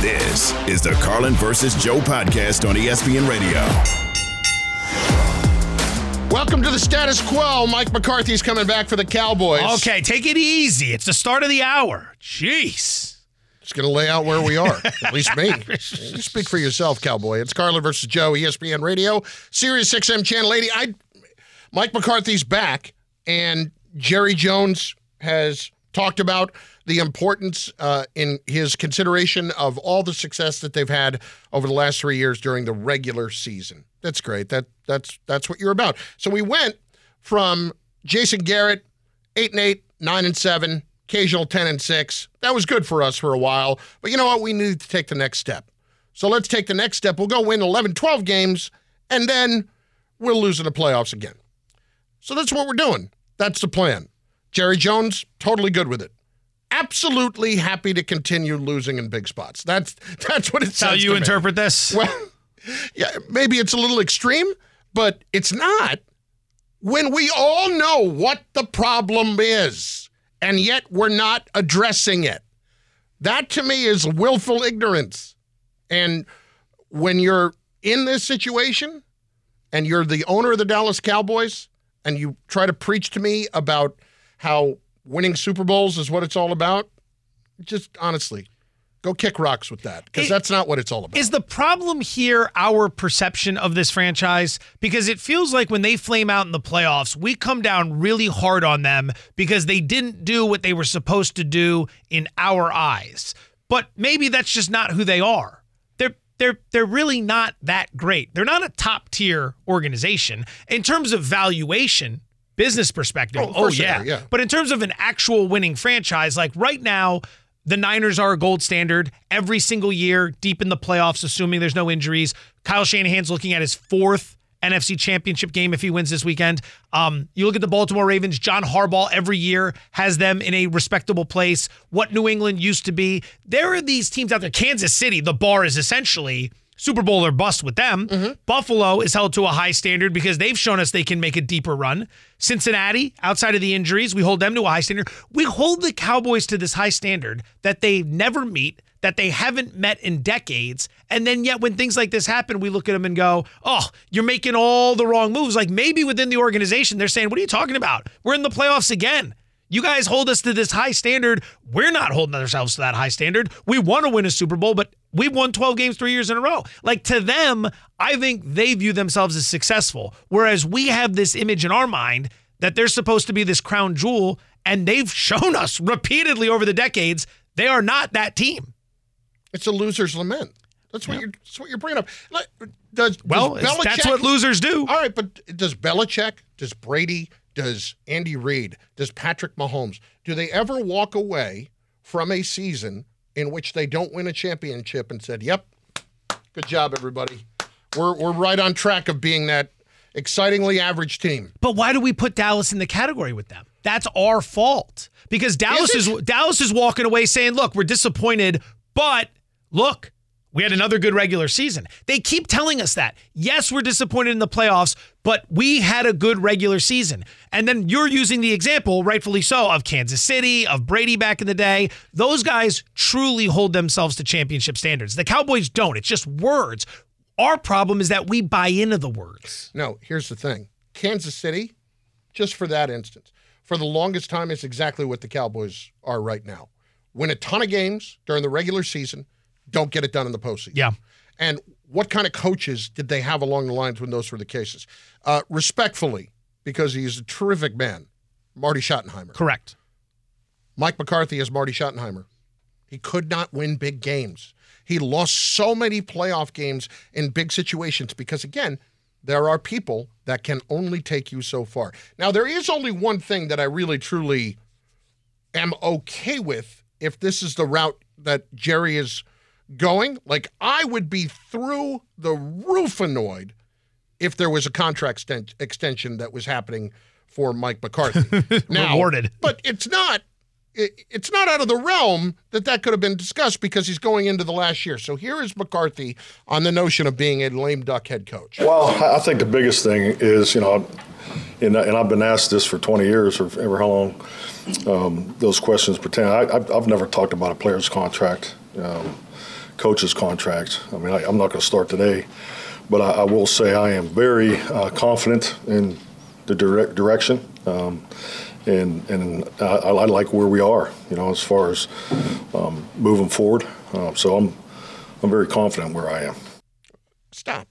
This is the Carlin versus Joe podcast on ESPN Radio. Welcome to the status quo. Mike McCarthy's coming back for the Cowboys. Okay, take it easy. It's the start of the hour. Jeez. Just going to lay out where we are. At least me. You speak for yourself, Cowboy. It's Carlin versus Joe, ESPN Radio, Sirius XM Channel 80. I, Mike McCarthy's back, and Jerry Jones has talked about the importance uh, in his consideration of all the success that they've had over the last three years during the regular season. That's great. That that's that's what you're about. So we went from Jason Garrett, eight and eight, nine and seven, occasional ten and six. That was good for us for a while. But you know what? We need to take the next step. So let's take the next step. We'll go win 11, 12 games, and then we'll lose in the playoffs again. So that's what we're doing. That's the plan. Jerry Jones, totally good with it. Absolutely happy to continue losing in big spots. That's that's what it That's says. how you to me. interpret this? Well, yeah, maybe it's a little extreme, but it's not. When we all know what the problem is, and yet we're not addressing it, that to me is willful ignorance. And when you're in this situation and you're the owner of the Dallas Cowboys and you try to preach to me about how winning Super Bowls is what it's all about, just honestly, go kick rocks with that because that's not what it's all about. Is the problem here our perception of this franchise? Because it feels like when they flame out in the playoffs, we come down really hard on them because they didn't do what they were supposed to do in our eyes. But maybe that's just not who they are. They're they're they're really not that great. They're not a top tier organization in terms of valuation, business perspective. Oh, Oh, yeah. yeah. But in terms of an actual winning franchise, like right now, the Niners are a gold standard every single year, deep in the playoffs, assuming there's no injuries. Kyle Shanahan's looking at his fourth NFC championship game if he wins this weekend. Um, you look at the Baltimore Ravens, John Harbaugh every year has them in a respectable place. What New England used to be. There are these teams out there. Kansas City, the bar is essentially Super Bowl or bust with them. Mm-hmm. Buffalo is held to a high standard because they've shown us they can make a deeper run. Cincinnati, outside of the injuries, we hold them to a high standard. We hold the Cowboys to this high standard that they never meet, that they haven't met in decades. And then yet when things like this happen, we look at them and go, "Oh, you're making all the wrong moves." Like maybe within the organization they're saying, "What are you talking about? We're in the playoffs again." You guys hold us to this high standard. We're not holding ourselves to that high standard. We want to win a Super Bowl, but we've won 12 games three years in a row. Like to them, I think they view themselves as successful. Whereas we have this image in our mind that they're supposed to be this crown jewel, and they've shown us repeatedly over the decades they are not that team. It's a loser's lament. That's what you're. That's what you're bringing up. Does Well, does it's- that's what losers do. All right, but does Belichick, does Brady, does Andy Reid, does Patrick Mahomes, do they ever walk away from a season in which they don't win a championship and said, "Yep, good job, everybody. We're we're right on track of being that excitingly average team." But why do we put Dallas in the category with them? That's our fault. Because Dallas Is is. Dallas is walking away saying, "Look, we're disappointed, but look, we had another good regular season." They keep telling us that. Yes, we're disappointed in the playoffs, but we had a good regular season. And then you're using the example, rightfully so, of Kansas City, of Brady back in the day. Those guys truly hold themselves to championship standards. The Cowboys don't. It's just words. Our problem is that we buy into the words. No, here's the thing. Kansas City, just for that instance, for the longest time, it's exactly what the Cowboys are right now. Win a ton of games during the regular season, don't get it done in the postseason. Yeah. And what kind of coaches did they have along the lines when those were the cases? Uh, respectfully, because he's a terrific man, Marty Schottenheimer. Correct. Mike McCarthy is Marty Schottenheimer. He could not win big games. He lost so many playoff games in big situations because, again, there are people that can only take you so far. Now, there is only one thing that I really, truly am okay with if this is the route that Jerry is going. Like I would be through the roof annoyed if there was a contract sten- extension that was happening for Mike McCarthy. now, Rewarded. but it's not. It, it's not out of the realm that that could have been discussed because he's going into the last year. So here is McCarthy on the notion of being a lame duck head coach. Well, I think the biggest thing is, you know, and, and I've been asked this for 20 years or ever how long um, those questions pertain. I, I've, I've never talked about a player's contract, um, coach's contract. I mean, I, I'm not going to start today, but I, I will say I am very uh, confident in the direct direction. Um, and and I, I like where we are, you know, as far as um, moving forward. Uh, so I'm I'm very confident where I am. Stop.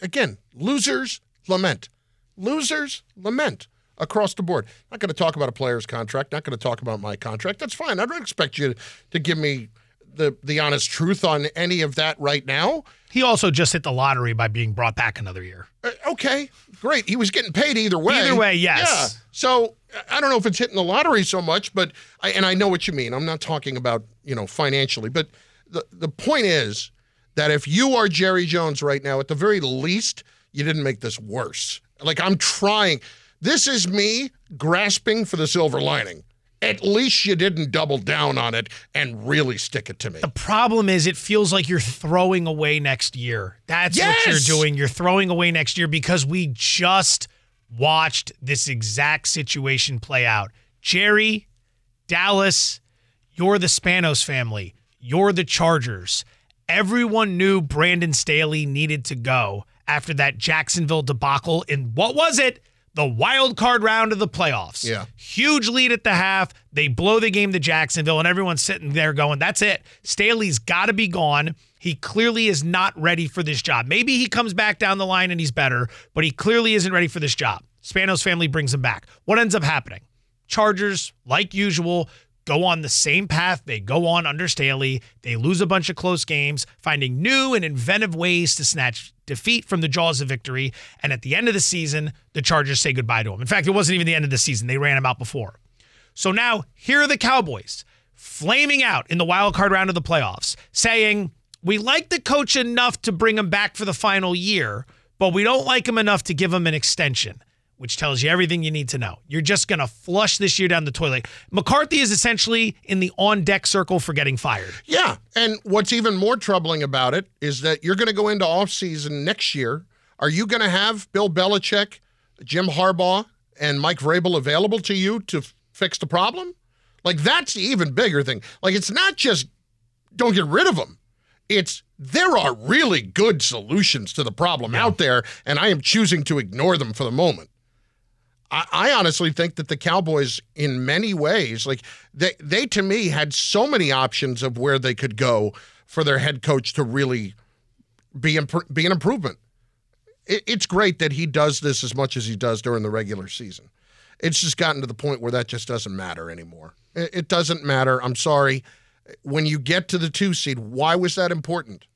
Again, losers lament. Losers lament across the board. Not going to talk about a player's contract. Not going to talk about my contract. That's fine. I don't expect you to give me the the honest truth on any of that right now. He also just hit the lottery by being brought back another year. Uh, okay, great. He was getting paid either way. Either way, yes. Yeah. So I don't know if it's hitting the lottery so much, but I, and I know what you mean. I'm not talking about you know financially, but the the point is that if you are Jerry Jones right now, at the very least, you didn't make this worse. Like I'm trying. This is me grasping for the silver lining. At least you didn't double down on it and really stick it to me. The problem is, it feels like you're throwing away next year. That's what you're doing. You're throwing away next year because we just watched this exact situation play out. Jerry, Dallas, you're the Spanos family. You're the Chargers. Everyone knew Brandon Staley needed to go after that Jacksonville debacle in what was it? The wild card round of the playoffs. Yeah. Huge lead at the half. They blow the game to Jacksonville, and everyone's sitting there going, That's it. Staley's got to be gone. He clearly is not ready for this job. Maybe he comes back down the line and he's better, but he clearly isn't ready for this job. Spanos family brings him back. What ends up happening? Chargers, like usual, go on the same path they go on under Staley. They lose a bunch of close games, finding new and inventive ways to snatch defeat from the jaws of victory. And at the end of the season, the Chargers say goodbye to him. In fact, it wasn't even the end of the season, they ran him out before. So now here are the Cowboys flaming out in the wild card round of the playoffs, saying, We like the coach enough to bring him back for the final year, but we don't like him enough to give him an extension, which tells you everything you need to know. You're just going to flush this year down the toilet. McCarthy is essentially in the on deck circle for getting fired. Yeah. And what's even more troubling about it is that you're going to go into offseason next year. Are you going to have Bill Belichick, Jim Harbaugh, and Mike Vrabel available to you to f- fix the problem? Like, that's the even bigger thing. Like, it's not just don't get rid of them. It's there are really good solutions to the problem out there, and I am choosing to ignore them for the moment. I, I honestly think that the Cowboys, in many ways, like they they to me had so many options of where they could go for their head coach to really be imp- be an improvement. It, it's great that he does this as much as he does during the regular season. It's just gotten to the point where that just doesn't matter anymore. It, it doesn't matter. I'm sorry. When you get to the two seed, why was that important?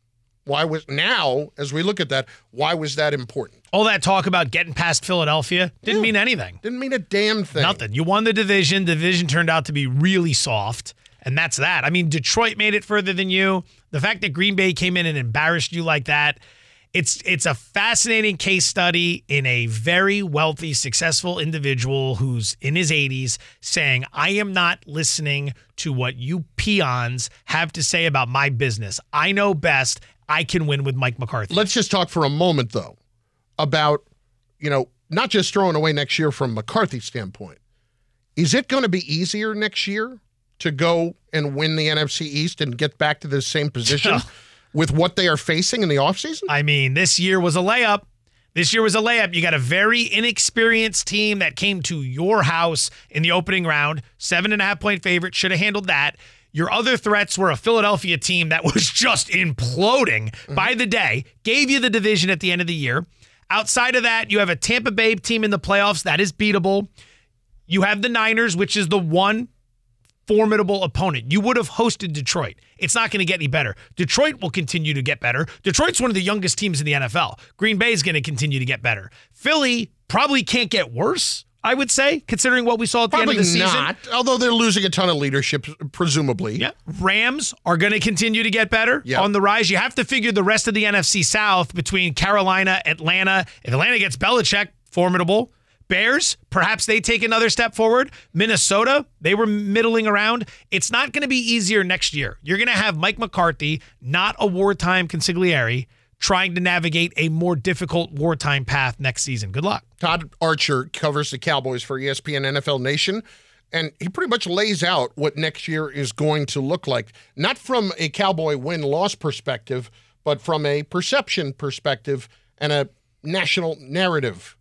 Why was now, as we look at that, why was that important? All that talk about getting past Philadelphia didn't mean anything. Didn't mean a damn thing. Nothing. You won the division. The division turned out to be really soft, and that's that. I mean, Detroit made it further than you. The fact that Green Bay came in and embarrassed you like that, it's it's a fascinating case study in a very wealthy, successful individual who's in his 80s saying, "I am not listening to what you peons have to say about my business. I know best. I can win with Mike McCarthy." Let's just talk for a moment, though, about, you know, not just throwing away next year from McCarthy's standpoint. Is it going to be easier next year to go and win the NFC East and get back to the same position with what they are facing in the offseason? I mean, this year was a layup. This year was a layup. You got a very inexperienced team that came to your house in the opening round, seven and a half point favorite, should have handled that. Your other threats were a Philadelphia team that was just imploding mm-hmm. by the day, gave you the division at the end of the year. Outside of that, you have a Tampa Bay team in the playoffs that is beatable. You have the Niners, which is the one formidable opponent. You would have hosted Detroit. It's not going to get any better. Detroit will continue to get better. Detroit's one of the youngest teams in the NFL. Green Bay is going to continue to get better. Philly probably can't get worse. I would say, considering what we saw at the Probably end of the season. although they're losing a ton of leadership, presumably. Yeah. Rams are going to continue to get better on the rise. You have to figure the rest of the NFC South between Carolina, Atlanta. If Atlanta gets Belichick, formidable. Bears, perhaps they take another step forward. Minnesota, they were middling around. It's not going to be easier next year. You're going to have Mike McCarthy, not a wartime consigliere, trying to navigate a more difficult wartime path next season. Good luck. Todd Archer covers the Cowboys for ESPN NFL Nation, and he pretty much lays out what next year is going to look like, not from a Cowboy win loss perspective, but from a perception perspective and a national narrative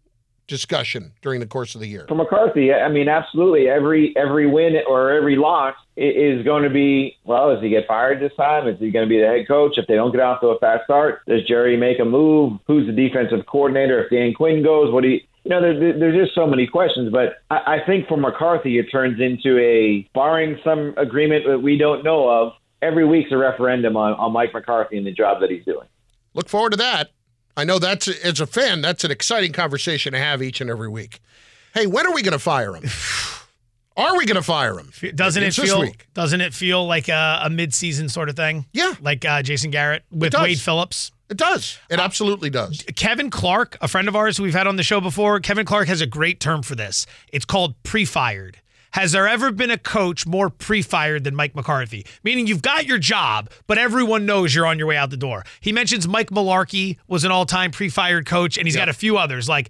discussion during the course of the year. For McCarthy, I mean, absolutely. Every every win or every loss is going to be well. Does he get fired this time? Is he going to be the head coach? If they don't get off to a fast start, does Jerry make a move? Who's the defensive coordinator? If Dan Quinn goes, what do you? You know, there, there- there's just so many questions. But I, I think for McCarthy, it turns into a barring some agreement that we don't know of. Every week's a referendum on, on Mike McCarthy and the job that he's doing. Look forward to that. I know that's as a fan, that's an exciting conversation to have each and every week. Hey, when are we going to fire him? Are we going to fire him? Doesn't It's it feel? Doesn't it feel like a, a mid-season sort of thing? Yeah. like uh, Jason Garrett with. Wade Phillips. It does. It absolutely does. Kevin Clark, a friend of ours who we've had on the show before, Kevin Clark has a great term for this. It's called pre-fired. Has there ever been a coach more pre-fired than Mike McCarthy? Meaning you've got your job, but everyone knows you're on your way out the door. He mentions Mike Mularkey was an all-time pre-fired coach, and he's got a few others. Like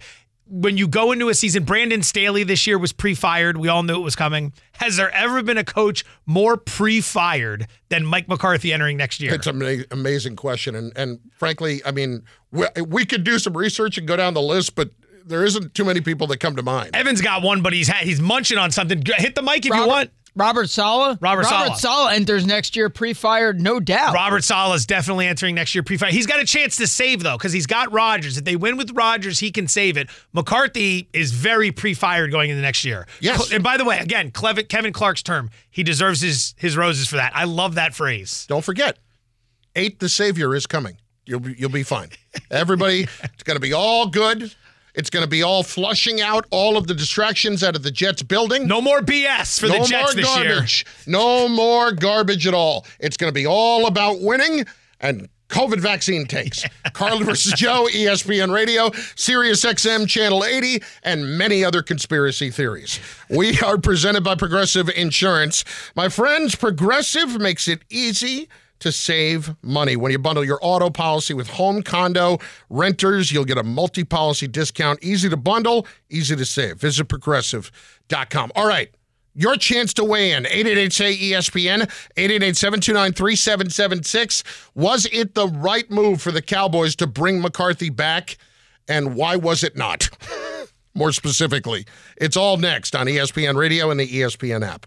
when you go into a season, Brandon Staley this year was pre-fired. We all knew it was coming. Has there ever been a coach more pre-fired than Mike McCarthy entering next year? It's an amazing question, and and frankly, I mean, we, we could do some research and go down the list, but there isn't too many people that come to mind. Evan's got one, but he's ha- he's munching on something. Hit the mic if you want. Robert Saleh. Robert Saleh. Robert Saleh enters next year pre-fired, no doubt. Robert Saleh is definitely entering next year pre-fired. He's got a chance to save though, because he's got Rodgers. If they win with Rodgers, he can save it. McCarthy is very pre-fired going into next year. Yes. And by the way, again, Clev- Kevin Clark's term. He deserves his his roses for that. I love that phrase. Don't forget, eight the savior is coming. You'll be, you'll be fine. Everybody, it's going to be all good. It's going to be all flushing out all of the distractions out of the Jets building. No more BS for no the Jets more this year. garbage. No more garbage at all. It's going to be all about winning and COVID vaccine takes. Carlin versus Joe, ESPN Radio, Sirius XM Channel 80, and many other conspiracy theories. We are presented by Progressive Insurance. My friends, Progressive makes it easy to save money. When you bundle your auto policy with home, condo, renters, you'll get a multi policy discount. Easy to bundle, easy to save. Visit progressive.com. All right. Your chance to weigh in. 888 say ESPN, 888 729 3776. Was it the right move for the Cowboys to bring McCarthy back? And why was it not? More specifically, it's all next on ESPN Radio and the ESPN app.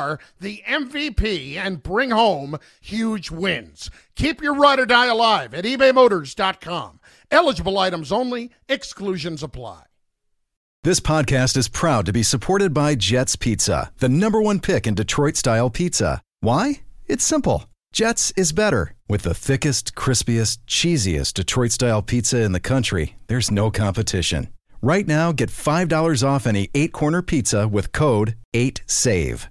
the MVP and bring home huge wins. Keep your ride or die alive at ebaymotors.com. Eligible items only, exclusions apply. This podcast is proud to be supported by Jets Pizza, the number one pick in Detroit style pizza. Why? It's simple. Jets is better. With the thickest, crispiest, cheesiest Detroit style pizza in the country, there's no competition. Right now, get $5 off any eight corner pizza with code 8SAVE.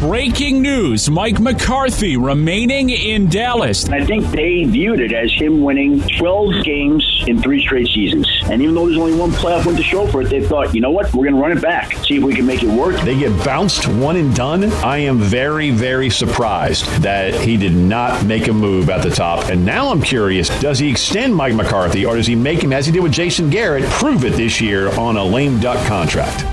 Breaking news Mike McCarthy remaining in Dallas. I think they viewed it as him winning 12 games in three straight seasons. And even though there's only one playoff win to show for it, they thought, you know what, we're going to run it back, see if we can make it work. They get bounced one and done. I am very, very surprised that he did not make a move at the top. And now I'm curious does he extend Mike McCarthy or does he make him, as he did with Jason Garrett, prove it this year on a lame duck contract?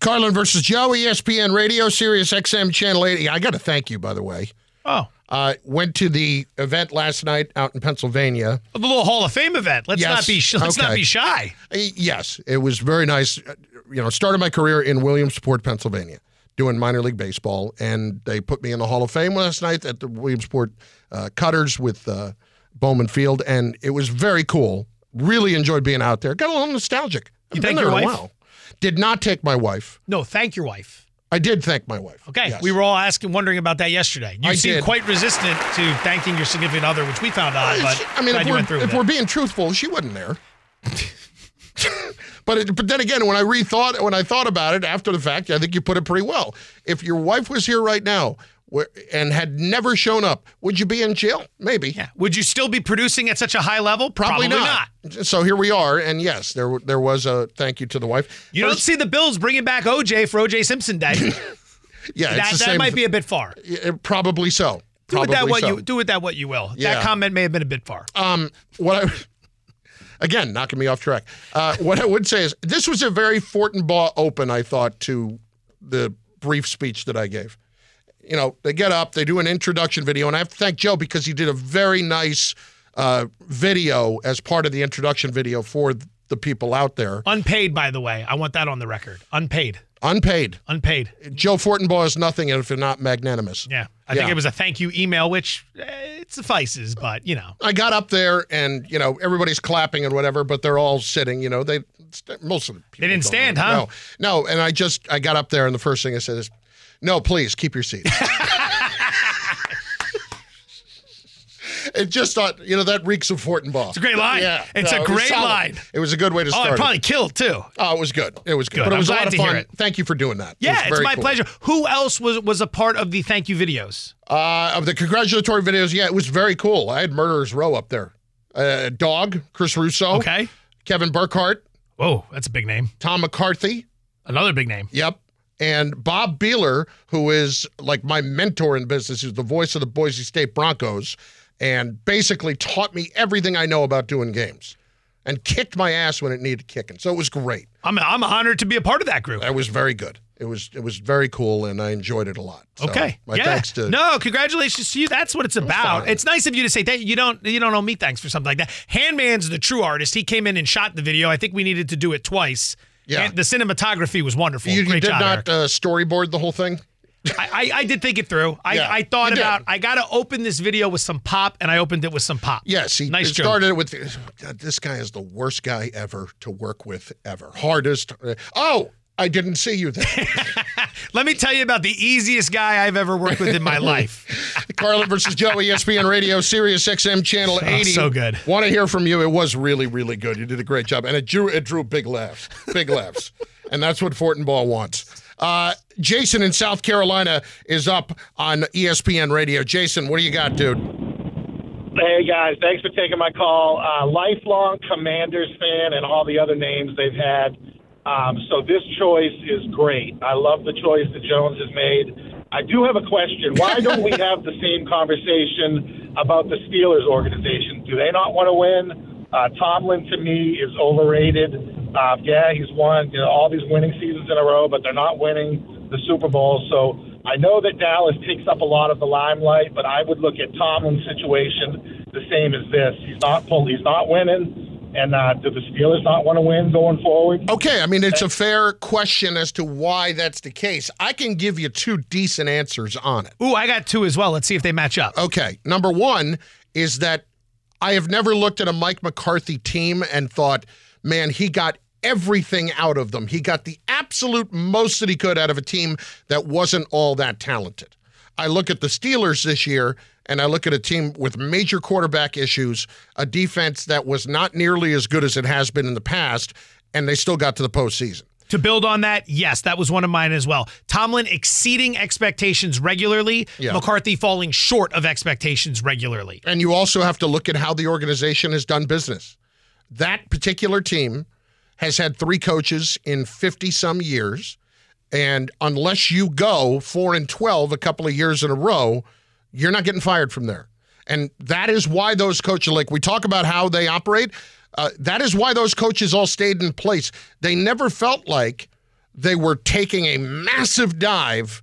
Carlin versus Joe, ESPN Radio, Sirius XM Channel 80. I got to thank you, by the way. Oh, Uh, went to the event last night out in Pennsylvania. the little Hall of Fame event. Let's Yes. not be sh- let's not be shy. Uh, Yes, it was very nice. Uh, You know, started my career in Williamsport, Pennsylvania, doing minor league baseball, and they put me in the Hall of Fame last night at the Williamsport uh, Cutters with uh, Bowman Field, and it was very cool. Really enjoyed being out there. Got a little nostalgic. You I've thank your there in a wife? Did not take my wife. No, thank your wife. I did thank my wife. Okay, Yes. we were all asking, wondering about that yesterday. You I seemed did. quite resistant to thanking your significant other, which we found odd. But I mean, if, we're, if we're being truthful, she wasn't there. but it, but then again, when I rethought when I thought about it after the fact, I think you put it pretty well. If your wife was here right now where, and had never shown up, would you be in jail? Maybe. Yeah. Would you still be producing at such a high level? Probably, not. So here we are, and yes, there there was a thank you to the wife. You don't see the Bills bringing back OJ for OJ Simpson Day. yeah, that it's the that might be a bit far. Probably so. Do with that what so. you do with that what you will. Yeah. That comment may have been a bit far. Um, what I again knocking me off track. Uh, what I would say is this was a very Fortenbaugh open. I thought to the brief speech that I gave. You know, they get up, they do an introduction video, and I have to thank Joe because he did a very nice uh, video as part of the introduction video for the people out there. Unpaid, by the way. I want that on the record. Unpaid. Unpaid. Unpaid. Joe Fortenbaugh is nothing if you're not magnanimous. Yeah. I think it was a thank you email, which eh, it suffices, but you know. I got up there and you know everybody's clapping and whatever, but they're all sitting. You know they most of the people They didn't stand, huh? No, no. And I just I got up there and the first thing I said is, "No, please keep your seat." it just thought you know that reeks of Fortenbaugh. It's a great line. Yeah, It's a it great line. It was a good way to Oh, start. it it. probably killed too. Oh, it was good. It was good. Good. But it I'm was a glad lot of fun. it. Thank you for doing that. Yeah, was it's my cool. pleasure. Who else was was a part of the thank you videos? Uh, of the congratulatory videos, yeah, it was very cool. I had Murderers Row up there. Uh, Dog, Chris Russo. Okay. Kevin Burkhardt, Whoa, that's a big name. Tom McCarthy. Another big name. Yep. And Bob Behler, who is like my mentor in business, who's the voice of the Boise State Broncos, and basically taught me everything I know about doing games and kicked my ass when it needed kicking. So it was great. I'm I'm honored to be a part of that group. That was very good. It was it was very cool and I enjoyed it a lot. So Okay. My yeah. thanks to no, congratulations to you. That's what it's about. fine. It's nice of you to say that you don't you don't owe me thanks for something like that. Handman's the true artist. He came in and shot the video. I think we needed to do it twice. Yeah. And the cinematography was wonderful. you, you did job, not uh, storyboard the whole thing? I, I, I did think it through. I, Yeah, I thought you did. about I got to open this video with some pop, and I opened it with some pop. Yes, he nice it joke. started it with God, this guy is the worst guy ever to work with ever. Hardest. Oh, I didn't see you there. Let me tell you about the easiest guy I've ever worked with in my life. Carlin versus Joe, ESPN Radio, Sirius XM Channel 80. so good. Want to hear from you. It was really, really good. You did a great job. And it drew it drew big laughs. Big laughs. And that's what Fortenbaugh wants. Uh, Jason in South Carolina is up on ESPN Radio. Jason, what do you got, dude? Hey guys, thanks for taking my call. Uh, lifelong Commanders fan and all the other names they've had. Um, so this choice is great. I love the choice that Jones has made. I do have a question. Why don't we have the same conversation about the Steelers organization? Do they not want to win? Uh, Tomlin to me is overrated. Uh, yeah, he's won you know, all these winning seasons in a row, but they're not winning the Super Bowl. So I know that Dallas takes up a lot of the limelight, but I would look at Tomlin's situation the same as this. He's not pull, he's not winning, and uh, do the Steelers not want to win going forward? Okay, I mean, it's a fair question as to why that's the case. I can give you two decent answers on it. Ooh, I got two as well. Let's see if they match up. Okay. Number one is that I have never looked at a Mike McCarthy team and thought, man, he got everything out of them. He got the absolute most that he could out of a team that wasn't all that talented. I look at the Steelers this year and I look at a team with major quarterback issues, a defense that was not nearly as good as it has been in the past, and they still got to the postseason. To build on that, yes, that was one of mine as well. Tomlin exceeding expectations regularly, Yeah. McCarthy falling short of expectations regularly. And you also have to look at how the organization has done business. That particular team has had three coaches in 50 some years. And unless you go 4 and 12 a couple of years in a row, you're not getting fired from there. And that is why those coaches, like we talk about how they operate, uh, that is why those coaches all stayed in place. They never felt like they were taking a massive dive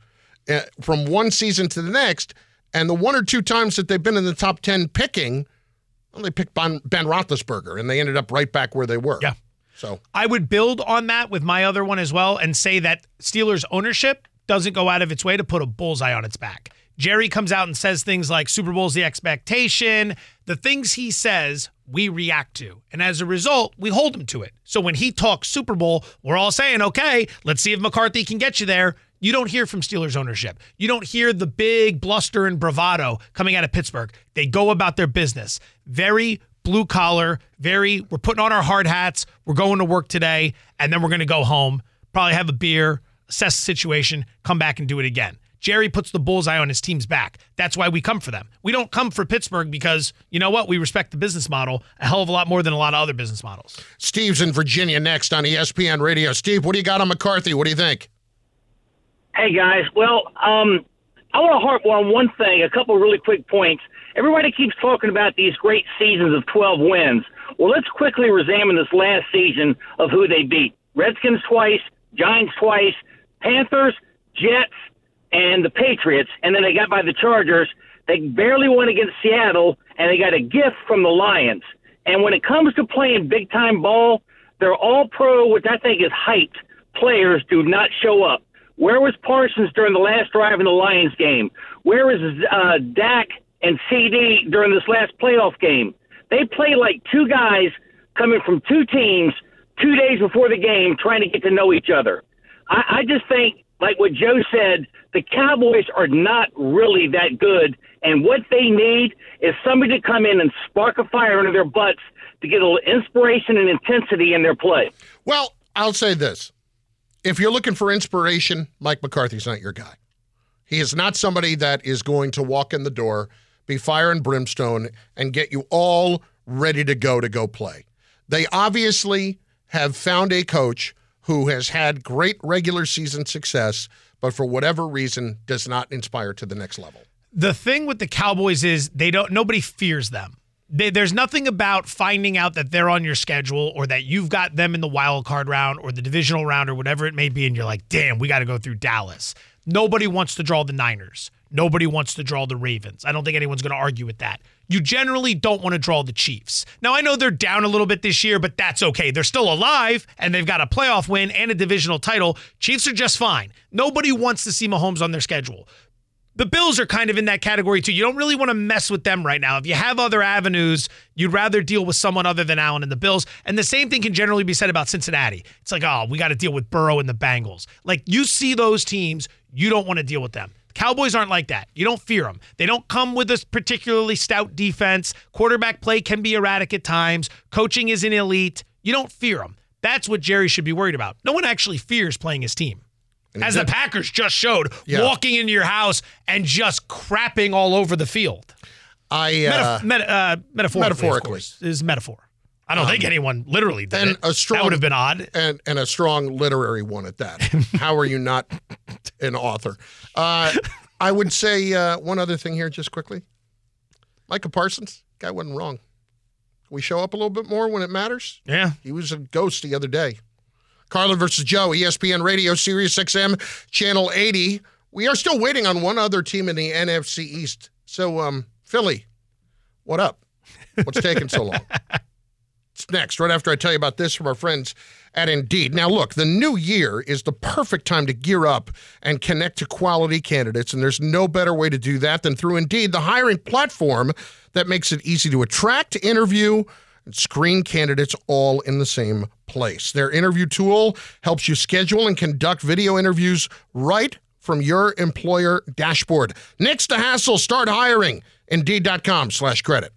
uh, from one season to the next. And the one or two times that they've been in the top 10 picking, well, they picked Ben, ben Roethlisberger and they ended up right back where they were. Yeah. So I would build on that with my other one as well and say that Steelers ownership doesn't go out of its way to put a bullseye on its back. Jerry comes out and says things like Super Bowl's the expectation. The things he says, we react to. And as a result, we hold him to it. So when he talks Super Bowl, we're all saying, okay, let's see if McCarthy can get you there. You don't hear from Steelers ownership. You don't hear the big bluster and bravado coming out of Pittsburgh. They go about their business. Very blue collar, very, we're putting on our hard hats. We're going to work today, and then we're going to go home, probably have a beer, assess the situation, come back and do it again. Jerry puts the bullseye on his team's back. That's why we come for them. We don't come for Pittsburgh because, you know what? We respect the business model a hell of a lot more than a lot of other business models. Steve's in Virginia next on ESPN Radio. Steve, what do you got on McCarthy? What do you think? Hey guys, well, um, I want to harp on one thing, a couple really quick points. Everybody keeps talking about these great seasons of 12 wins. Well, let's quickly examine this last season of who they beat. Redskins twice, Giants twice, Panthers, Jets, and the Patriots, and then they got by the Chargers. They barely won against Seattle, and they got a gift from the Lions. And when it comes to playing big time ball, they're all pro, which I think is hyped. Players do not show up. Where was Parsons during the last drive in the Lions game? Where is uh, Dak and CD during this last playoff game? They play like two guys coming from two teams two days before the game trying to get to know each other. I, I just think, like what Joe said, the Cowboys are not really that good, and what they need is somebody to come in and spark a fire under their butts to get a little inspiration and intensity in their play. Well, I'll say this. If you're looking for inspiration, Mike McCarthy's not your guy. He is not somebody that is going to walk in the door, be fire and brimstone, and get you all ready to go to go play. They obviously have found a coach who has had great regular season success, but for whatever reason does not inspire to the next level. The thing with the Cowboys is they don't nobody fears them. They, there's nothing about finding out that they're on your schedule or that you've got them in the wild card round or the divisional round or whatever it may be, and you're like, damn, we got to go through Dallas. Nobody wants to draw the Niners. Nobody wants to draw the Ravens. I don't think anyone's going to argue with that. You generally don't want to draw the Chiefs. Now, I know they're down a little bit this year, but that's okay. They're still alive and they've got a playoff win and a divisional title. Chiefs are just fine. Nobody wants to see Mahomes on their schedule. The Bills are kind of in that category too. You don't really want to mess with them right now. If you have other avenues, you'd rather deal with someone other than Allen and the Bills. And the same thing can generally be said about Cincinnati. It's like, oh, we got to deal with Burrow and the Bengals. Like you see those teams, you don't want to deal with them. Cowboys aren't like that. You don't fear them. They don't come with a particularly stout defense. Quarterback play can be erratic at times. Coaching isn't elite. You don't fear them. That's what Jerry should be worried about. No one actually fears playing his team. As the Packers just showed, Yeah. walking into your house and just crapping all over the field. I uh, Metaf- meta- uh, metaphorically, metaphorically. of course, is metaphor. I don't think anyone literally did and it. a strong that would have been odd. and and a strong literary one at that. How are you not an author? Uh, I would say uh, one other thing here, just quickly. Micah Parsons, guy wasn't wrong. We show up a little bit more when it matters. Yeah, he was a ghost the other day. Carlin versus Joe, ESPN Radio, Sirius XM, Channel 80. We are still waiting on one other team in the NFC East. So, um, Philly, what up? What's taking so long? Next, right after I tell you about this from our friends at Indeed. Now, look, the new year is the perfect time to gear up and connect to quality candidates, and there's no better way to do that than through Indeed, the hiring platform that makes it easy to attract, interview, and screen candidates all in the same place. Their interview tool helps you schedule and conduct video interviews right from your employer dashboard. Next to hassle, start hiring. Indeed.com slash credit.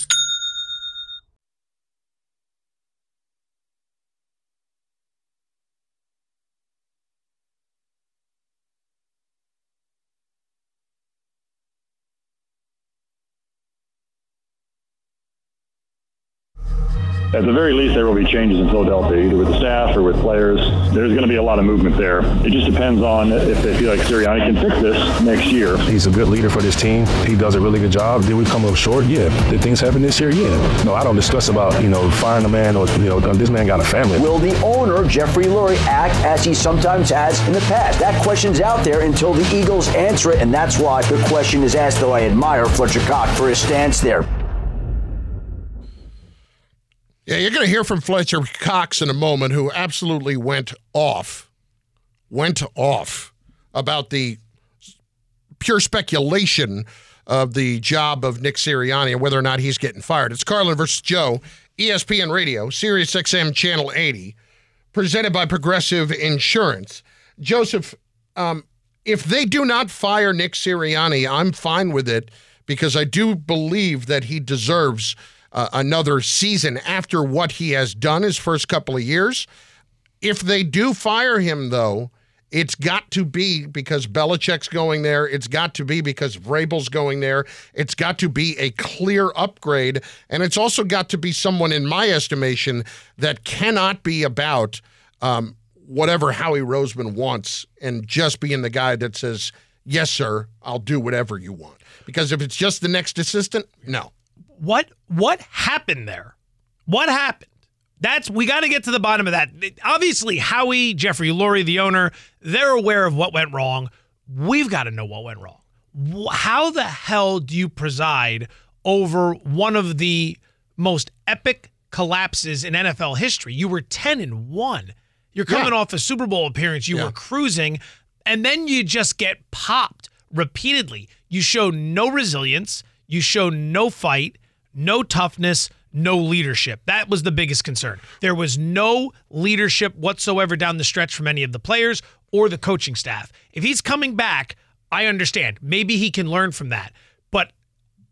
At the very least, there will be changes in Philadelphia, either with the staff or with players. There's going to be a lot of movement there. It just depends on if they feel like Sirianni can fix this next year. He's a good leader for this team. He does a really good job. Did we come up short? Yeah. Did things happen this year? Yeah. No, I don't discuss about, you know, firing a man or, you know, this man got a family. Will the owner, Jeffrey Lurie, act as he sometimes has in the past? That question's out there until the Eagles answer it, and that's why the question is asked, though I admire Fletcher Cox for his stance there. Yeah, you're going to hear from Fletcher Cox in a moment, who absolutely went off, went off about the pure speculation of the job of Nick Sirianni and whether or not he's getting fired. It's Carlin versus Joe, ESPN Radio, Sirius XM Channel 80, presented by Progressive Insurance. Joseph, um, if they do not fire Nick Sirianni, I'm fine with it because I do believe that he deserves uh, another season after what he has done his first couple of years. If they do fire him, though, it's got to be because Belichick's going there. It's got to be because Vrabel's going there. It's got to be a clear upgrade. And it's also got to be someone, in my estimation, that cannot be about um, whatever Howie Roseman wants and just being the guy that says, yes, sir, I'll do whatever you want. Because if it's just the next assistant, no. What what happened there? What happened? That's we got to get to the bottom of that. Obviously, Howie, Jeffrey Lurie, the owner, they're aware of what went wrong. We've got to know what went wrong. How the hell do you preside over one of the most epic collapses in NFL history? You were 10 and 1. You're coming off a Super Bowl appearance. You were cruising, and then you just get popped repeatedly. You show no resilience. You show no fight, no toughness, no leadership. That was the biggest concern. There was no leadership whatsoever down the stretch from any of the players or the coaching staff. If he's coming back, I understand. Maybe he can learn from that. But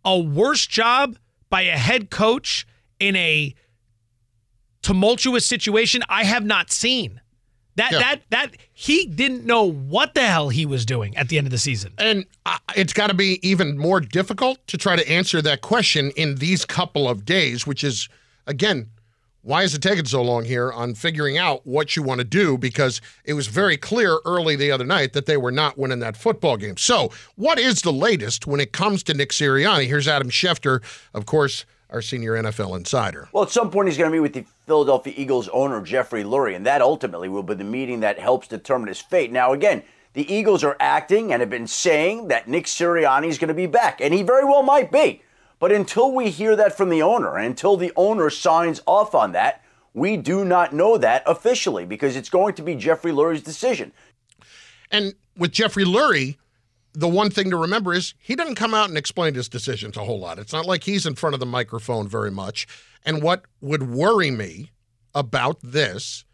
a worse job by a head coach in a tumultuous situation I have not seen. That that that he didn't know what the hell he was doing at the end of the season. And uh, it's got to be even more difficult to try to answer that question in these couple of days, which is, again, why is it taking so long here on figuring out what you want to do? Because it was very clear early the other night that they were not winning that football game. So, what is the latest when it comes to Nick Sirianni? Here's Adam Schefter, of course, our senior NFL insider. Well, at some point, he's going to meet with the Philadelphia Eagles owner, Jeffrey Lurie, and that ultimately will be the meeting that helps determine his fate. Now, again, the Eagles are acting and have been saying that Nick Sirianni is going to be back, and he very well might be. But until we hear that from the owner, and until the owner signs off on that, we do not know that officially because it's going to be Jeffrey Lurie's decision. And with Jeffrey Lurie, the one thing to remember is he doesn't come out and explain his decisions a whole lot. It's not like he's in front of the microphone very much. And what would worry me about this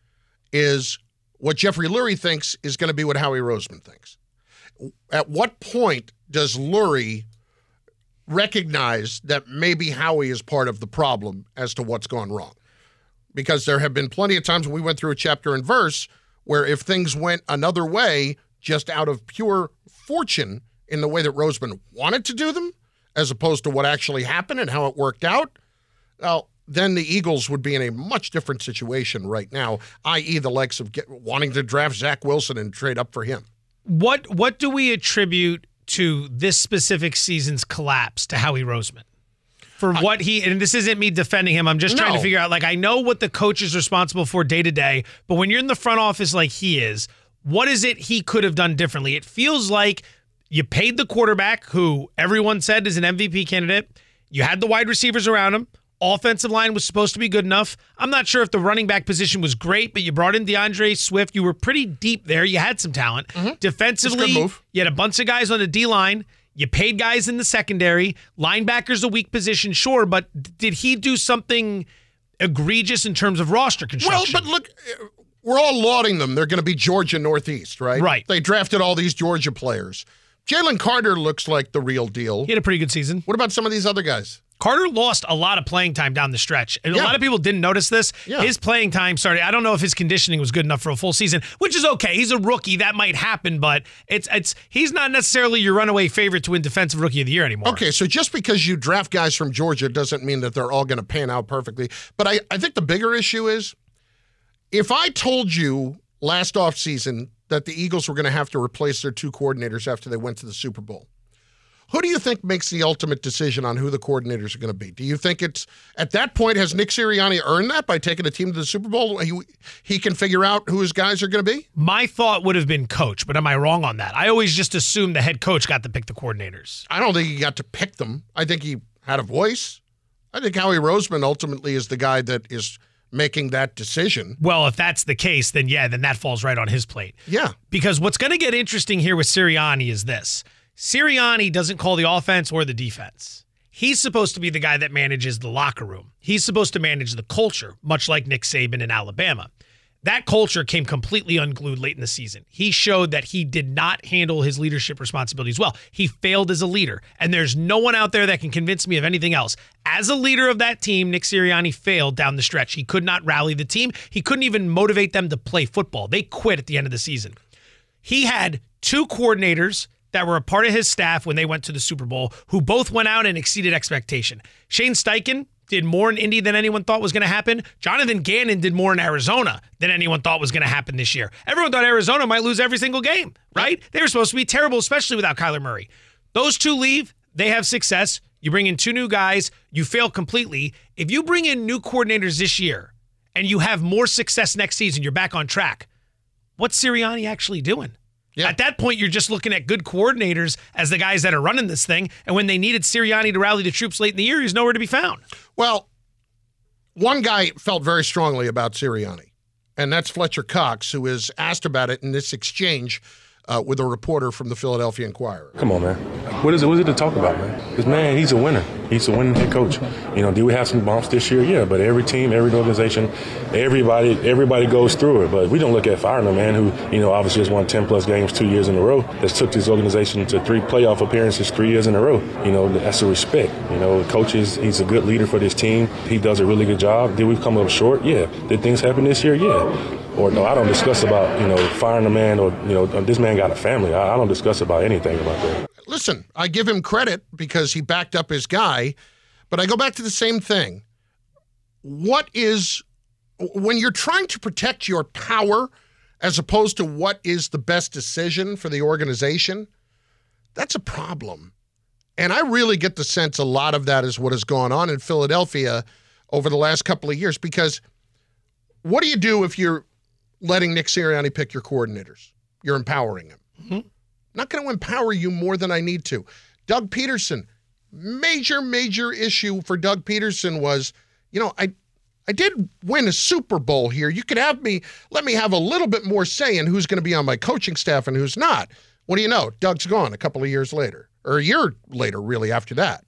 is what Jeffrey Lurie thinks is going to be what Howie Roseman thinks. At what point does Lurie recognize that maybe Howie is part of the problem as to what's gone wrong? because there have been plenty of times when we went through a chapter and verse where if things went another way, just out of pure fortune in the way that Roseman wanted to do them, as opposed to what actually happened and how it worked out, well, then the Eagles would be in a much different situation right now, i.e., the likes of get, wanting to draft Zach Wilson and trade up for him. What what do we attribute to this specific season's collapse to Howie Roseman? For what he and this isn't me defending him. I'm just trying to figure out like I know what the coach is responsible for day to day, but when you're in the front office like he is, what is it he could have done differently? It feels like you paid the quarterback who everyone said is an MVP candidate. You had the wide receivers around him. Offensive line was supposed to be good enough. I'm not sure if the running back position was great, but you brought in D'Andre Swift. You were pretty deep there. You had some talent. Mm-hmm. Defensively, good move. you had a bunch of guys on the D line. You paid guys in the secondary. Linebackers a weak position, sure, but did he do something egregious in terms of roster construction? Well, but look, we're all lauding them. They're going to be Georgia Northeast, right? Right. They drafted all these Georgia players. Jalen Carter looks like the real deal. he had a pretty good season. What about some of these other guys? Carter lost a lot of playing time down the stretch. And Yeah. a lot of people didn't notice this. Yeah. His playing time started. I don't know if his conditioning was good enough for a full season, which is okay. He's a rookie. That might happen, but it's it's he's not necessarily your runaway favorite to win defensive rookie of the year anymore. Okay, so just because you draft guys from Georgia doesn't mean that they're all going to pan out perfectly. But I, I think the bigger issue is if I told you last offseason that the Eagles were going to have to replace their two coordinators after they went to the Super Bowl, who do you think makes the ultimate decision on who the coordinators are going to be? Do you think it's at that point has Nick Sirianni earned that by taking a team to the Super Bowl? He, he can figure out who his guys are going to be? My thought would have been coach, but am I wrong on that? I always just assumed the head coach got to pick the coordinators. I don't think he got to pick them. I think he had a voice. I think Howie Roseman ultimately is the guy that is making that decision. Well, if that's the case, then yeah, then that falls right on his plate. Yeah. Because what's going to get interesting here with Sirianni is this Sirianni doesn't call the offense or the defense. He's supposed to be the guy that manages the locker room. He's supposed to manage the culture, much like Nick Saban in Alabama. That culture came completely unglued late in the season. He showed that he did not handle his leadership responsibilities well. He failed as a leader, and there's no one out there that can convince me of anything else. As a leader of that team, Nick Sirianni failed down the stretch. He could not rally the team. He couldn't even motivate them to play football. They quit at the end of the season. He had two coordinators that were a part of his staff when they went to the Super Bowl who both went out and exceeded expectation. Shane Steichen did more in Indy than anyone thought was going to happen. Jonathan Gannon did more in Arizona than anyone thought was going to happen this year. Everyone thought Arizona might lose every single game, right? They were supposed to be terrible, especially without Kyler Murray. Those two leave, they have success. You bring in two new guys, you fail completely. If you bring in new coordinators this year and you have more success next season, you're back on track. What's Sirianni actually doing? At that point, you're just looking at good coordinators as the guys that are running this thing. And when they needed Sirianni to rally the troops late in the year, he's nowhere to be found. Well, one guy felt very strongly about Sirianni, and that's Fletcher Cox, who is asked about it in this exchange uh, with a reporter from the Philadelphia Inquirer. Come on, man. What is it? What is it to talk about, man? This man, he's a winner. He's a winning head coach. You know, do we have some bumps this year? Yeah, but every team, every organization, everybody, everybody goes through it. But we don't look at firing a man who, you know, obviously has won 10 plus games two years in a row. That's took his organization to three playoff appearances three years in a row. You know, that's a respect. You know, coaches, he's a good leader for this team. He does a really good job. Did we come up short? Yeah. Did things happen this year? Yeah. Or no, I don't discuss about you know firing a man or you know this man got a family. I, I don't discuss about anything about that. Listen, I give him credit because he backed up his guy, but I go back to the same thing. What is when you're trying to protect your power as opposed to what is the best decision for the organization? That's a problem. And I really get the sense a lot of that is what has gone on in Philadelphia over the last couple of years because what do you do if you're letting Nick Sirianni pick your coordinators? You're empowering him. Mm-hmm. Not going to empower you more than I need to. Doug Pederson, major, major issue for Doug Pederson was, you know, I I did win a Super Bowl here. You could have me, let me have a little bit more say in who's going to be on my coaching staff and who's not. What do you know? Doug's gone a couple of years later, or a year later, really, after that.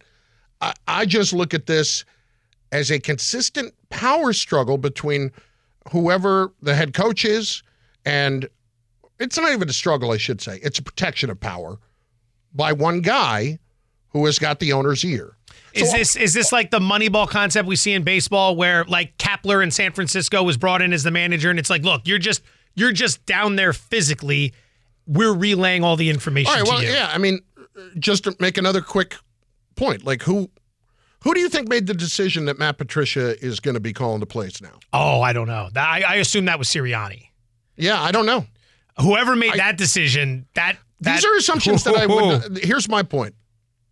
I, I just look at this as a consistent power struggle between whoever the head coach is and it's not even a struggle, I should say. It's a protection of power by one guy who has got the owner's ear. Is So- this is this like the Moneyball concept we see in baseball, where like Kapler in San Francisco was brought in as the manager, and it's like, look, you're just you're just down there physically. We're relaying all the information All right. Well, you. yeah. I mean, just to make another quick point, like who, who do you think made the decision that Matt Patricia is going to be calling the plays now? Oh, I don't know. I, I assume that was Sirianni. Yeah, I don't know. Whoever made that decision, that, that These are assumptions that I would. Not, here's my point.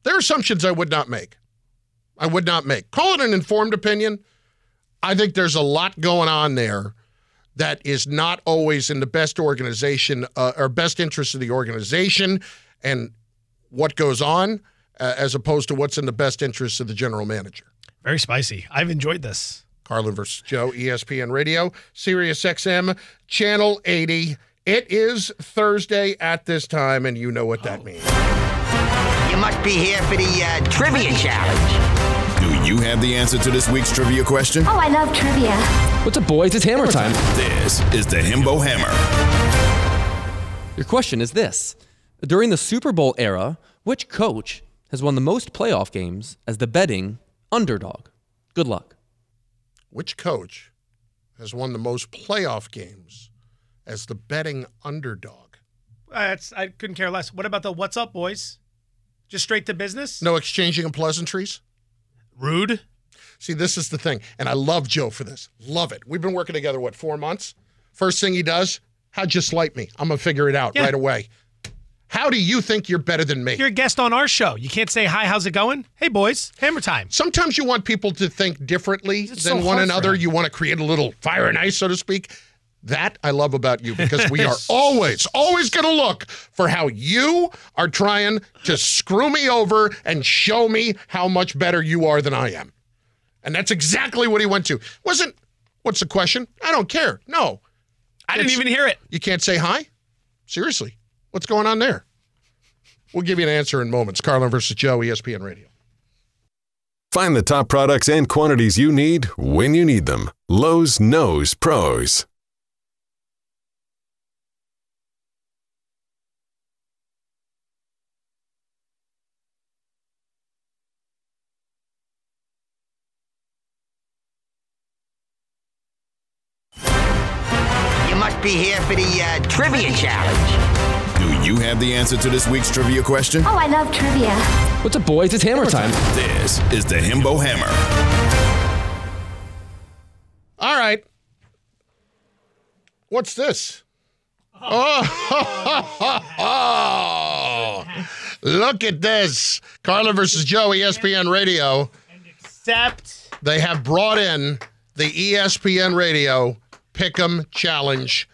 They're assumptions I would not make. I would not make. Call it an informed opinion. I think there's a lot going on there that is not always in the best organization uh, or best interest of the organization and what goes on, uh, as opposed to what's in the best interest of the general manager. Very spicy. I've enjoyed this. Carlin versus Joe, ESPN Radio, Sirius XM, Channel 80. It is Thursday at this time, and you know what that means. You must be here for the uh, trivia challenge. Do you have the answer to this week's trivia question? Oh, I love trivia. What's up, boys? It's hammer time. This is the Himbo Hammer. Your question is this During the Super Bowl era, which coach has won the most playoff games as the betting underdog? Good luck. Which coach has won the most playoff games as the betting underdog? Uh, that's I couldn't care less. What about the what's up, boys? Just straight to business? No exchanging of pleasantries? Rude. See, this is the thing. And I love Joe for this. Love it. We've been working together, what, four months? First thing he does, how'd you slight me? I'm going to figure it out Yeah. right away. How do you think you're better than me? You're a guest on our show. You can't say hi, how's it going? Hey boys, hammer time. Sometimes you want people to think differently It's than so one another. You want to create a little fire and ice, so to speak. That I love about you because we are always, always going to look for how you are trying to screw me over and show me how much better you are than I am. And that's exactly what he went to. Wasn't, what's the question? I don't care. No. I didn't even hear it. You can't say hi? Seriously. What's going on there? We'll give you an answer in moments. Carlin versus Joe, ESPN Radio. Find the top products and quantities you need when you need them. Lowe's knows pros. You must be here for the uh, trivia challenge. Do you have the answer to this week's trivia question? Oh, I love trivia. What's up, boys? It's hammer time. This is the Himbo Hammer. All right. What's this? Oh, look at this. Carlin versus Joe, ESPN Radio. Except They have brought in the ESPN Radio Pick'em Challenge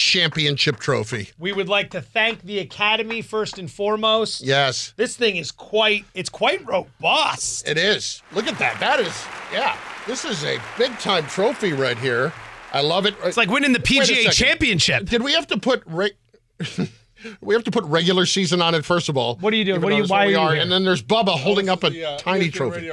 Championship Trophy. we would like to thank the Academy first and foremost. Yes, This thing is quite it's quite robust. it is. Look at that. That is, yeah, this is a big time trophy right here. I love it. It's like winning the PGA championship. Did we have to put re- we have to put regular season on it first of all? What are you doing? What are you- why we are you are? here? And then there's Bubba holding up a uh, tiny trophy.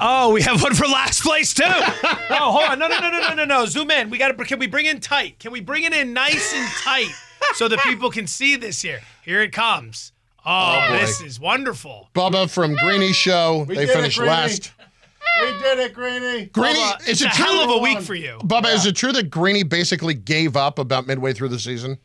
Oh, we have one for last place too. oh, hold on. No, no, no, no, no, no, no. Zoom in. We got to. Can we bring in tight? Can we bring it in nice and tight so that people can see this here? Here it comes. Oh, Oh, this is wonderful. Bubba from Greeny Show. We they did it, finished last. We did it, Greeny. Greeny, Bubba, is it's it a true? hell of a week for you. Bubba, is it true that Greeny basically gave up about midway through the season?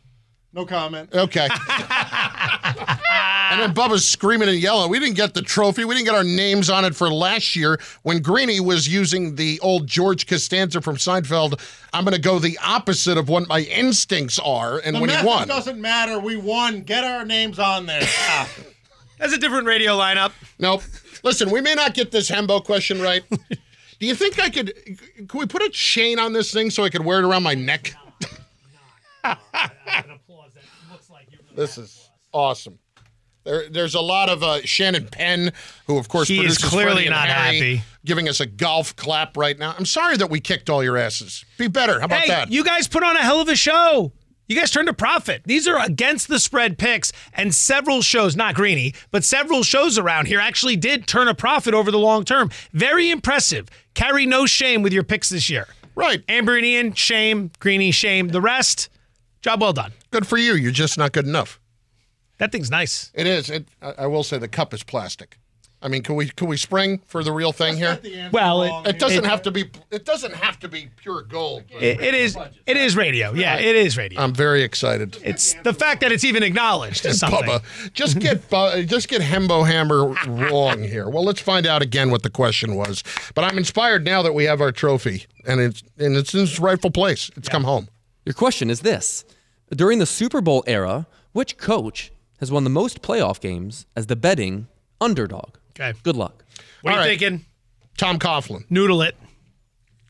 No comment. Okay. and then Bubba's screaming and yelling. We didn't get the trophy. We didn't get our names on it for last year when Greeny was using the old George Costanza from Seinfeld. I'm going to go the opposite of what my instincts are. And the when he method won. doesn't matter. We won. Get our names on there. Ah. That's a different radio lineup. Nope. Listen, we may not get this Himbo question right. Do you think I could? Can we put a chain on this thing so I could wear it around my neck? This is awesome. There, there's a lot of uh, Shannon Penn, who of course He is clearly Freddie not Harry, happy. giving us a golf clap right now. I'm sorry that we kicked all your asses. Be better. How about hey, that? you guys put on a hell of a show. You guys turned a profit. These are against the spread picks, and several shows, not Greeny, but several shows around here actually did turn a profit over the long term. Very impressive. Carry no shame with your picks this year. Right. Amber and Ian, shame. Greeny, shame. The rest, job well done. Good for you. You're just not good enough. That thing's nice. It is. It, I, I will say the cup is plastic. I mean, can we can we spring for the real thing here? Well, it- it doesn't it- have to be. It doesn't have to be pure gold. It- it is. It is radio. Yeah, it is radio. I'm very excited. It's the fact that it's even acknowledged is something. Bubba, just get just get Himbo Hammer wrong here. Well, let's find out again what the question was. But I'm inspired now that we have our trophy and it's and it's in its rightful place. It's come home. Your question is this During the Super Bowl era, which coach has won the most playoff games as the betting underdog? Okay. Good luck. What are you right. thinking? Tom Coughlin. Noodle it.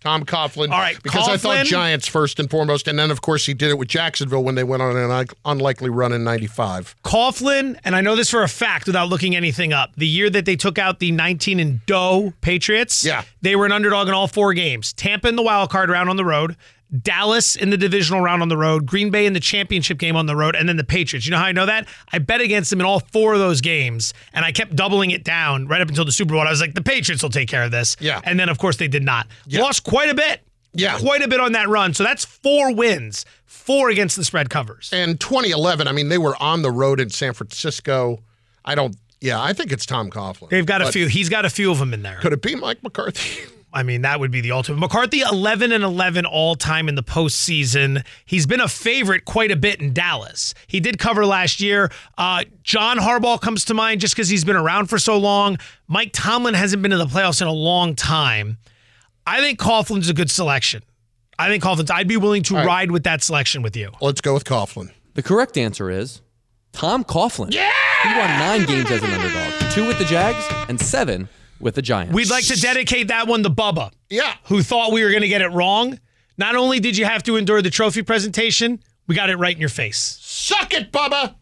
Tom Coughlin. All right, Because I thought Giants first and foremost, and then of course he did it with Jacksonville when they went on an unlikely run in '95. Coughlin, and I know this for a fact without looking anything up. The year that they took out the 19 and Doe Patriots, Yeah. they were an underdog in all four games. Tampa in the wild card round on the road, Dallas in the divisional round on the road, Green Bay in the championship game on the road, and then the Patriots. You know how I know that? I bet against them in all four of those games, and I kept doubling it down right up until the Super Bowl. I was like, the Patriots will take care of this. Yeah. And then, of course, they did not. Lost quite a bit. Yeah. Quite a bit on that run. So that's four wins, four against the spread covers. And 2011, I mean, they were on the road in San Francisco. I don't. Yeah, I think it's Tom Coughlin. They've got a few. He's got a few of them in there. Could it be Mike McCarthy? I mean, that would be the ultimate. McCarthy, 11 and 11 all time in the postseason. He's been a favorite quite a bit in Dallas. He did cover last year. Uh, John Harbaugh comes to mind just because he's been around for so long. Mike Tomlin hasn't been in the playoffs in a long time. I think Coughlin's a good selection. I think Coughlin's. I'd be willing to All right. ride with that selection with you. Let's go with Coughlin. The correct answer is Tom Coughlin. Yeah! He won nine games as an underdog, two with the Jags and seven with the Giants. We'd like to dedicate that one to Bubba. Yeah. Who thought we were going to get it wrong. Not only did you have to endure the trophy presentation, we got it right in your face. Suck it, Bubba.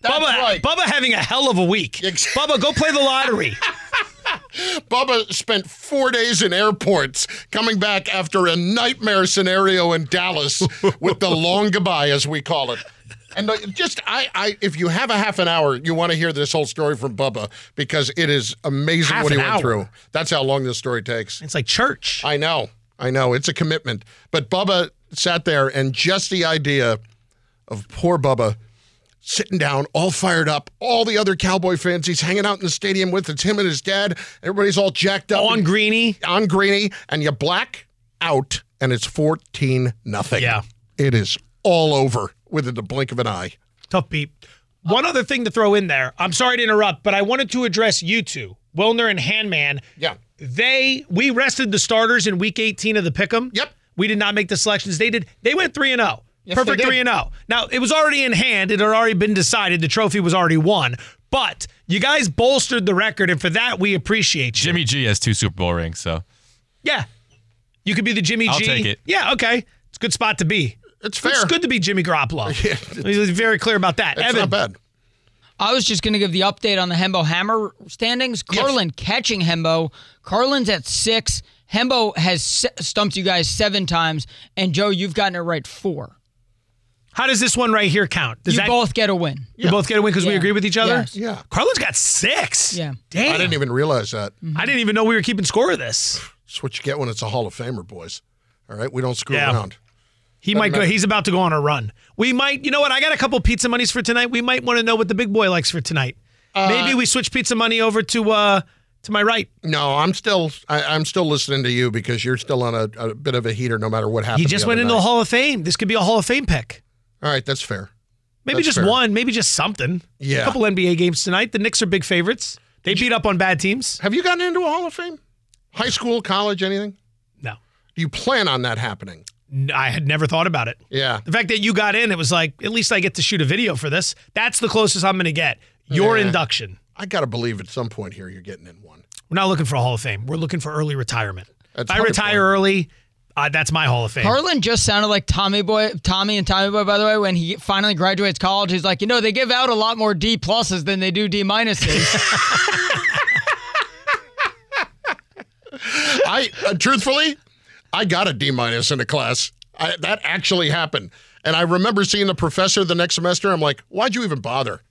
That's Bubba, right. Bubba having a hell of a week. Bubba, go play the lottery. Bubba spent four days in airports coming back after a nightmare scenario in Dallas with the long goodbye, as we call it. And uh, just, I, I, if you have a half an hour, you want to hear this whole story from Bubba because it is amazing Half what he went hour? through. That's how long this story takes. It's like church. I know, I know, it's a commitment. But Bubba sat there, and just the idea of poor Bubba sitting down, all fired up, all the other Cowboy fans he's hanging out in the stadium with. It's him and his dad. Everybody's all jacked up. On Greeny. On Greeny. And you black out, and it's 14 nothing. Yeah. It is all over within the blink of an eye. Tough beat. One other thing to throw in there. I'm sorry to interrupt, but I wanted to address you two, Wilner and Handman. Yeah. They we rested the starters in week 18 of the pick'em. Yep. We did not make the selections. They did. They went three and zero. Yes, Perfect three and zero. Now it was already in hand. It had already been decided. The trophy was already won. But you guys bolstered the record, and for that we appreciate you. Jimmy G has two Super Bowl rings, so Yeah. You could be the Jimmy I'll G. take it. Yeah, okay. It's a good spot to be. It's It's fair. good to be Jimmy Garoppolo. He's very clear about that. It's Evan, not bad. I was just going to give the update on the Himbo Hammer standings. Carlin catching Himbo. Carlin's at six. Himbo has se- stumped you guys seven times, and Joe, you've gotten it right four. how does this one right here count? Does you that both get a win. you both get a win because we Yeah. agree with each other? Yes. Yeah. Carlin's got six. Yeah. Damn. I didn't even realize that. I didn't even know we were keeping score of this. It's what you get when it's a Hall of Famer, boys. All right? We don't screw Yeah. around. He might go. He's about to go on a run. We might. You know what? I got a couple pizza monies for tonight. We might want to know what the big boy likes for tonight. Uh, Maybe we switch pizza money over to uh to my right. No, I'm still I, I'm still listening to you because you're still on a, a bit of a heater no matter what happens. He just went into the Hall of Fame. This could be a Hall of Fame pick. All right, that's fair. Maybe That's just fair. one. Maybe just something. Yeah. A couple NBA games tonight. The Knicks are big favorites. They beat up on bad teams. Have you gotten into a Hall of Fame? High school, college, anything? No. Do you plan on that happening? N- I had never thought about it. Yeah. The fact that you got in, it was like, at least I get to shoot a video for this. That's the closest I'm going to get. Your Yeah. induction. I got to believe at some point here you're getting in one. We're not looking for a Hall of Fame. We're looking for early retirement. That's if I 100 retire early, uh, that's my Hall of Fame. Carlin just sounded like Tommy Boy, Tommy and Tommy Boy. By the way, when he finally graduates college, he's like, you know, they give out a lot more D pluses than they do D minuses. I uh, truthfully, I got a D minus in a class. I, that actually happened. And I remember seeing the professor the next semester. I'm like, why'd you even bother?